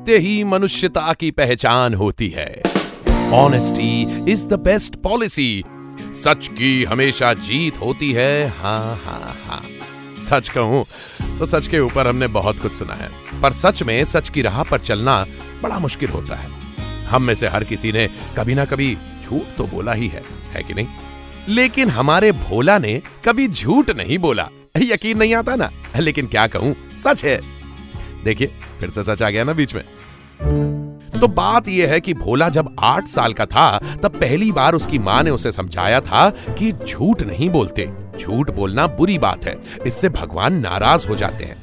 सत्य ही मनुष्यता की पहचान होती है। Honesty is the best policy सच की हमेशा जीत होती है। हाँ हाँ हाँ। सच कहूँ तो सच के ऊपर हमने बहुत कुछ सुना है। पर सच में सच की राह पर चलना बड़ा मुश्किल होता है। हम में से हर किसी ने कभी ना कभी झूठ तो बोला ही है। है कि नहीं? लेकिन हमारे भोला ने कभी झूठ नहीं बोला। यकीन नहीं आता ना। लेकिन क्या कहूँ, सच है। देखिए फिर से सच आ गया ना बीच में। तो बात यह है कि भोला जब आठ साल का था, तब पहली बार उसकी माँ ने उसे समझाया था कि झूठ नहीं बोलते। झूठ बोलना बुरी बात है, इससे भगवान नाराज़ हो जाते हैं।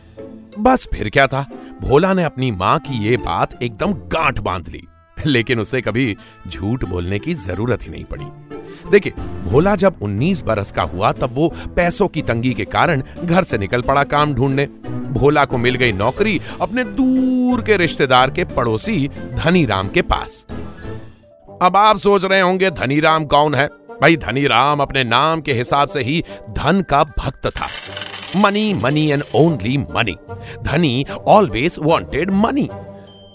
बस फिर क्या था? भोला ने अपनी माँ की ये बात एकदम गांठ बाँध ली, लेकिन उसे कभी झूठ बोलने की ज़रूरत ही नहीं पड़ी। देखिए, भोला जब 19 बरस का हुआ, तब वो पैसों की तंगी के कारण घर से निकल पड़ा काम ढूँढने। भोला को मिल गई नौकरी अपने दूर के रिश्तेदार के पड़ोसी धनीराम के पास। अब आप सोच रहे होंगे, धनीराम कौन है? भाई, धनीराम अपने नाम के हिसाब से ही धन का भक्त था। Money money and only money Dhani always wanted money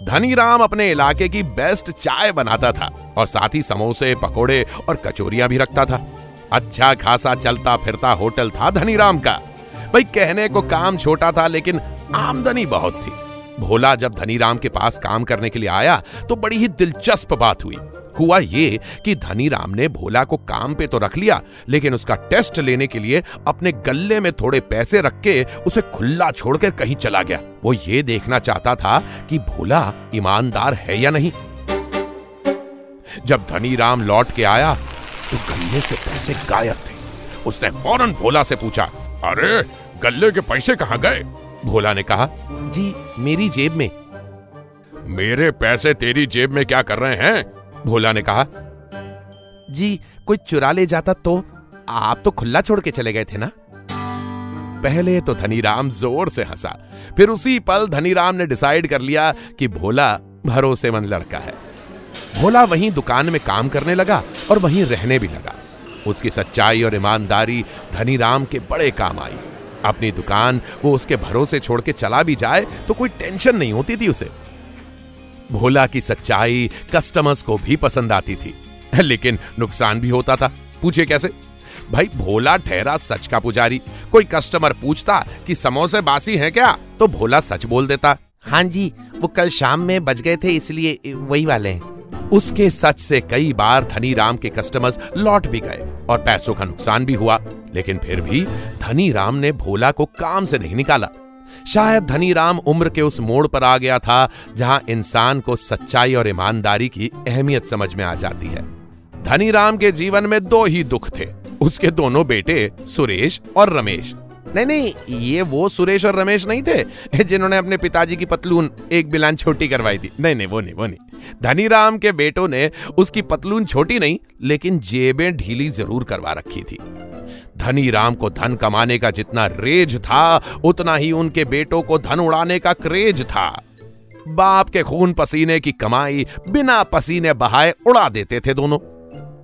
Dhaniram अपने इलाके की बेस्ट चाय बनाता था और साथ ही समोसे, पकोड़े और कचोरियाँ भी रखता था। अच्छा खासा चलता फिरता होटल था धनीराम का। भाई, कहने को काम छोटा था, लेकिन आमदनी बहुत थी। भोला जब धनीराम के पास काम करने के लिए आया तो बड़ी ही दिलचस्प बात हुई। हुआ ये कि धनीराम ने भोला को काम पे तो रख लिया, लेकिन उसका टेस्ट लेने के लिए अपने गल्ले में थोड़े पैसे रख के उसे खुला छोड़कर कहीं चला गया। वो ये देखना चाहता था कि भोला ईमानदार है या नहीं। जब धनीराम लौट के आया तो गल्ले से पैसे गायब थे। उसने फ़ौरन भोला से पूछा, अरे गल्ले के पैसे कहाँ गए? भोला ने कहा जी मेरी जेब में। मेरे पैसे तेरी जेब में क्या कर रहे हैं? भोला ने कहा जी कोई चुरा ले जाता तो आप तो खुला छोड़ के चले गए थे ना? पहले तो धनीराम ज़ोर से हंसा फिर उसी पल धनीराम ने डिसाइड कर लिया कि भोला भरोसेमंद लड़का है। भोला वहीं दुकान में काम करने लगा और वहीं रहने भी लगा। उसकी सच्चाई और ईमानदारी धनीराम के बड़े काम आई। अपनी दुकान वो उसके भरोसे छोड़ के चला भी जाए तो कोई टेंशन नहीं होती थी उसे। भोला की सच्चाई कस्टमर्स को भी पसंद आती थी लेकिन नुकसान भी होता था। पूछे कैसे? भाई भोला ठहरा सच का पुजारी। कोई कस्टमर पूछता कि समोसे बासी हैं क्या तो भोला सच बोल देता। हाँ जी वो कल शाम में बच गए थे इसलिए वही वाले हैं। उसके सच से कई बार धनी राम के कस्टमर्स लौट भी गए और पैसों का नुकसान भी हुआ। लेकिन फिर भी धनी राम ने भोला को काम से नहीं निकाला। शायद धनी राम उम्र के उस मोड़ पर आ गया था, जहाँ इंसान को सच्चाई और ईमानदारी की अहमियत समझ में आ जाती है। धनी राम के जीवन में दो ही दुख थे, उसके दोनों बेटे सुरेश और रमेश। नहीं नहीं, ये वो सुरेश और रमेश नहीं थे जिन्होंने अपने पिताजी की पतलून एक बिलान छोटी करवाई थी। नहीं नहीं, वो नहीं वो नहीं। धनीराम के बेटों ने उसकी पतलून छोटी नहीं, लेकिन जेबें ढीली ज़रूर करवा रखी थी। धनीराम को धन कमाने का जितना रेज था, उतना ही उनके बेटों को धन उड़ाने का क्रेज था। बाप के खून पसीने की कमाई बिना पसीने बहाए उड़ा देते थे दोनों।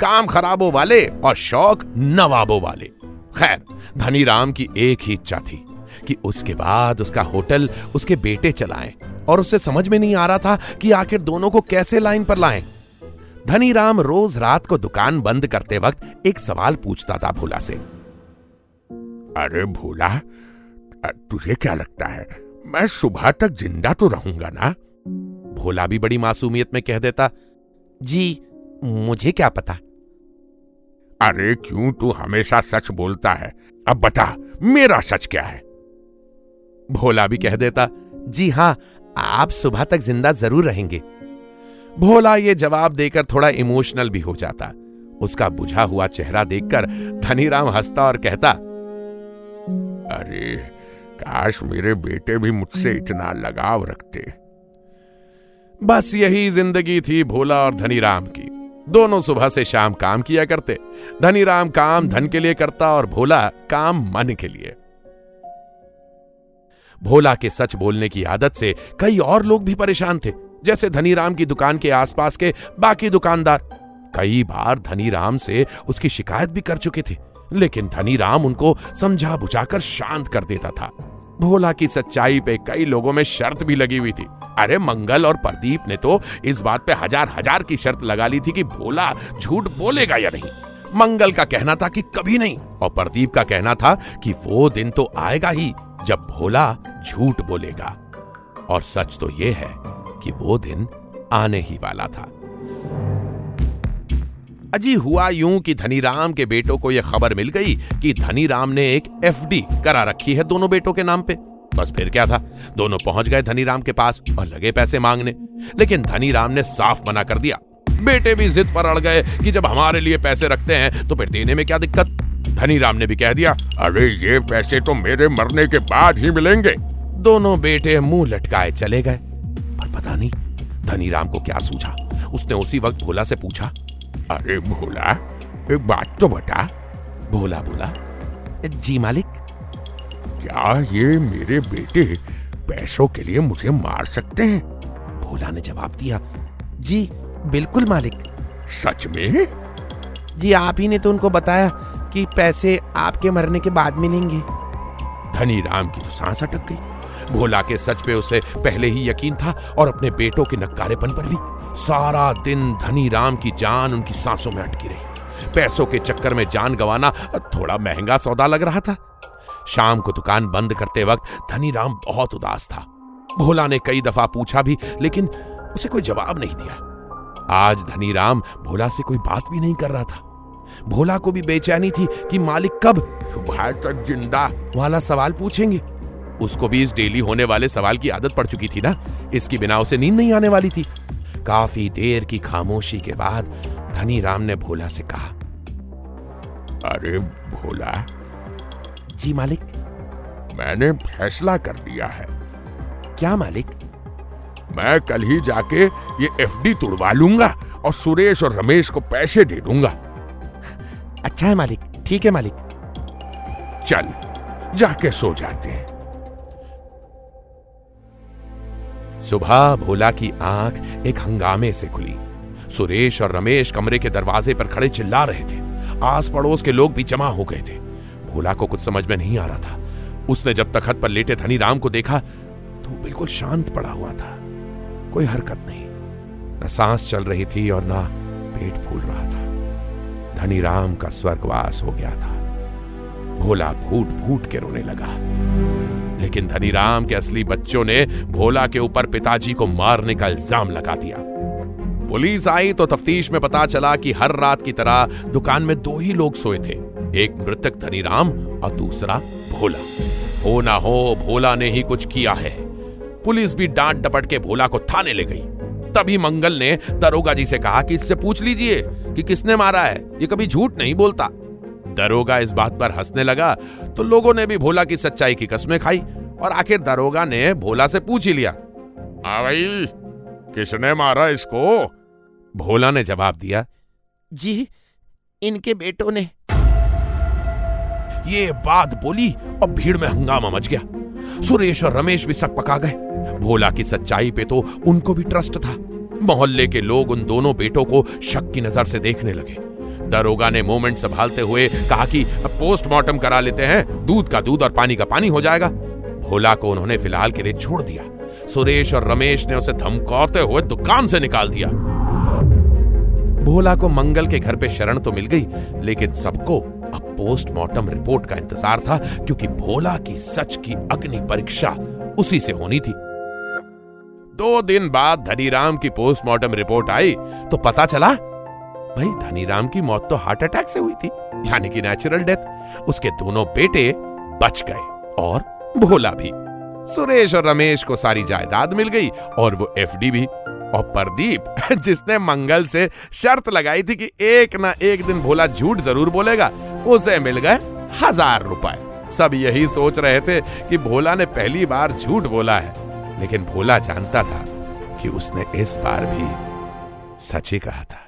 काम खराबों वाले और शौक नवाबों वाले। खैर धनी राम की एक ही इच्छा थी कि उसके बाद उसका होटल उसके बेटे चलाएँ और उसे समझ में नहीं आ रहा था कि आखिर दोनों को कैसे लाइन पर लाएँ। धनी राम रोज रात को दुकान बंद करते वक्त एक सवाल पूछता था भोला से। अरे भोला तुझे क्या लगता है मैं सुबह तक ज़िंदा तो रहूँगा ना? भोला भी बड़ी मासूमियत में कह देता जी मुझे क्या पता? अरे क्यों तू हमेशा सच बोलता है? अब बता, मेरा सच क्या है? भोला भी कह देता, जी हाँ आप सुबह तक ज़िंदा ज़रूर रहेंगे। भोला ये जवाब देकर थोड़ा इमोशनल भी हो जाता। उसका बुझा हुआ चेहरा देखकर धनीराम हंसता और कहता, अरे, काश मेरे बेटे भी मुझसे इतना लगाव रखते। बस यही ज़िंदगी थी भोला और धनीराम की। दोनों सुबह से शाम काम किया करते। धनीराम काम धन के लिए करता और भोला काम मन के लिए। भोला के सच बोलने की आदत से कई और लोग भी परेशान थे, जैसे धनीराम की दुकान के आसपास के बाकी दुकानदार। कई बार धनीराम से उसकी शिकायत भी कर चुके थे, लेकिन धनीराम उनको समझा बुझाकर शांत कर देता था। भोला की सच्चाई पे कई लोगों में शर्त भी लगी हुई थी। अरे, मंगल और प्रदीप ने तो इस बात पे हज़ार हज़ार की शर्त लगा ली थी कि भोला झूठ बोलेगा या नहीं। मंगल का कहना था कि कभी नहीं, और प्रदीप का कहना था कि वो दिन तो आएगा ही जब भोला झूठ बोलेगा। और सच तो ये है कि वो दिन आने ही वाला था। अजी हुआ यूँ कि धनीराम के बेटों को यह खबर मिल गई कि धनीराम ने एक एफडी करा रखी है दोनों बेटों के नाम पे। बस फिर क्या था? दोनों पहुँच गए धनीराम के पास और लगे पैसे मांगने। लेकिन धनीराम ने साफ़ मना कर दिया। बेटे भी जिद पर अड़ गए कि जब हमारे लिए पैसे रखते हैं तो फिर देने में क्या दिक्कत? धनीराम ने भी कह दिया, अरे, ये पैसे तो मेरे मरने के बाद ही मिलेंगे। दोनों बेटे मुँह लटकाए चले गए। पर पता नहीं, धनीराम को क्या सूझा? उसने उसी वक्त भोला से पूछा अरे भोला एक बात तो बता। भोला बोला जी मालिक। क्या ये मेरे बेटे पैसों के लिए मुझे मार सकते हैं? भोला ने जवाब दिया जी बिल्कुल मालिक। सच में? जी आप ही ने तो उनको बताया कि पैसे आपके मरने के बाद मिलेंगे। धनी राम की तो सांस अटक गई। भोला के सच पे उसे पहले ही यकीन था और अपने बेटों के नकारेपन पर भी। सारा दिन धनी राम की जान उनकी सांसों में अटकी रही। पैसों के चक्कर में जान गंवाना थोड़ा महँगा सौदा लग रहा था। शाम को दुकान बंद करते वक्त धनी राम बहुत उदास था। भोला ने कई दफ़ा पूछा भी, लेकिन उसे कोई जवाब नहीं दिया। आज धनी राम भोला से कोई बात भी नहीं कर रहा था। भोला को भी बेचैनी थी कि मालिक कब सुबह तक ज़िंदा वाला सवाल पूछेंगे। उसको भी इस डेली होने वाले सवाल की आदत पड़ चुकी थी ना? इसकी बिना उसे नींद नहीं आने वाली थी। काफ़ी देर की खामोशी के बाद धनी राम ने भोला से कहा अरे भोला। जी मालिक। मैंने फैसला कर लिया है। क्या मालिक? मैं कल ही जाके ये एफडी तुड़वा लूँगा और सुरेश और रमेश को पैसे दे दूँगा। अच्छा है मालिक ठीक है मालिक। चल जाके सो जाते हैं। सुबह भोला की आँख एक हंगामे से खुली। सुरेश और रमेश कमरे के दरवाजे पर खड़े चिल्ला रहे थे। आस पड़ोस के लोग भी जमा हो गए थे। भोला को कुछ समझ में नहीं आ रहा था। उसने जब तखत पर लेटे धनी राम को देखा तो बिल्कुल शांत पड़ा हुआ था। कोई हरकत नहीं। न सांस चल रही थी और ना पेट फूल रहा था। धनी राम का स्वर्गवास हो गया था। भोला फूट फूट के रोने लगा। लेकिन धनीराम के असली बच्चों ने भोला के ऊपर पिताजी को मारने का इल्ज़ाम लगा दिया। पुलिस आई तो तफ्तीश में पता चला कि हर रात की तरह दुकान में दो ही लोग सोए थे, एक मृतक धनीराम और दूसरा भोला। हो ना हो, भोला ने ही कुछ किया है। पुलिस भी डांट डपट के भोला को थाने ले गई। तभी मंगल ने दरोगा जी से कहा कि इससे पूछ लीजिए कि किसने मारा है? ये कभी झूठ नहीं बोलता। दरोगा इस बात पर हंसने लगा तो लोगों ने भी भोला की सच्चाई की कस्में खाई और आखिर दरोगा ने भोला से पूछ ही लिया। हाँ भाई किसने मारा इसको? भोला ने जवाब दिया जी इनके बेटों ने। ये बात बोली और भीड़ में हंगामा मच गया। सुरेश और रमेश भी सक पका गए। भोला की सच्चाई पे तो उनको भी ट्रस्ट था। मोहल्ले के लोग उन दोनों बेटों को शक की नज़र से देखने लगे। दरोगा ने मोमेंट संभालते हुए कहा कि पोस्टमार्टम करा लेते हैं, दूध का दूध और पानी का पानी हो जाएगा। भोला को उन्होंने फ़िलहाल के लिए छोड़ दिया। सुरेश और रमेश ने उसे धमकाते हुए दुकान से निकाल दिया। भोला को मंगल के घर पे शरण तो मिल गई, लेकिन सबको अब पोस्टमार्टम रिपोर्ट का इंतज़ार था, क्योंकि भोला की सच की अग्नि परीक्षा उसी से होनी थी। दो दिन बाद धनीराम की पोस्टमार्टम रिपोर्ट आई तो पता चला भाई, धनीराम की मौत तो हार्ट अटैक से हुई थी, यानी कि नेचुरल डेथ उसके दोनों बेटे बच गए और भोला भी। सुरेश और रमेश को सारी जायदाद मिल गई और वो एफडी भी। और प्रदीप, जिसने मंगल से शर्त लगाई थी कि एक ना एक दिन भोला झूठ ज़रूर बोलेगा, उसे मिल गए हज़ार रुपए। सब यही सोच रहे थे कि भोला ने पहली बार झूठ बोला है, लेकिन भोला जानता था कि उसने इस बार भी सच ही कहा था।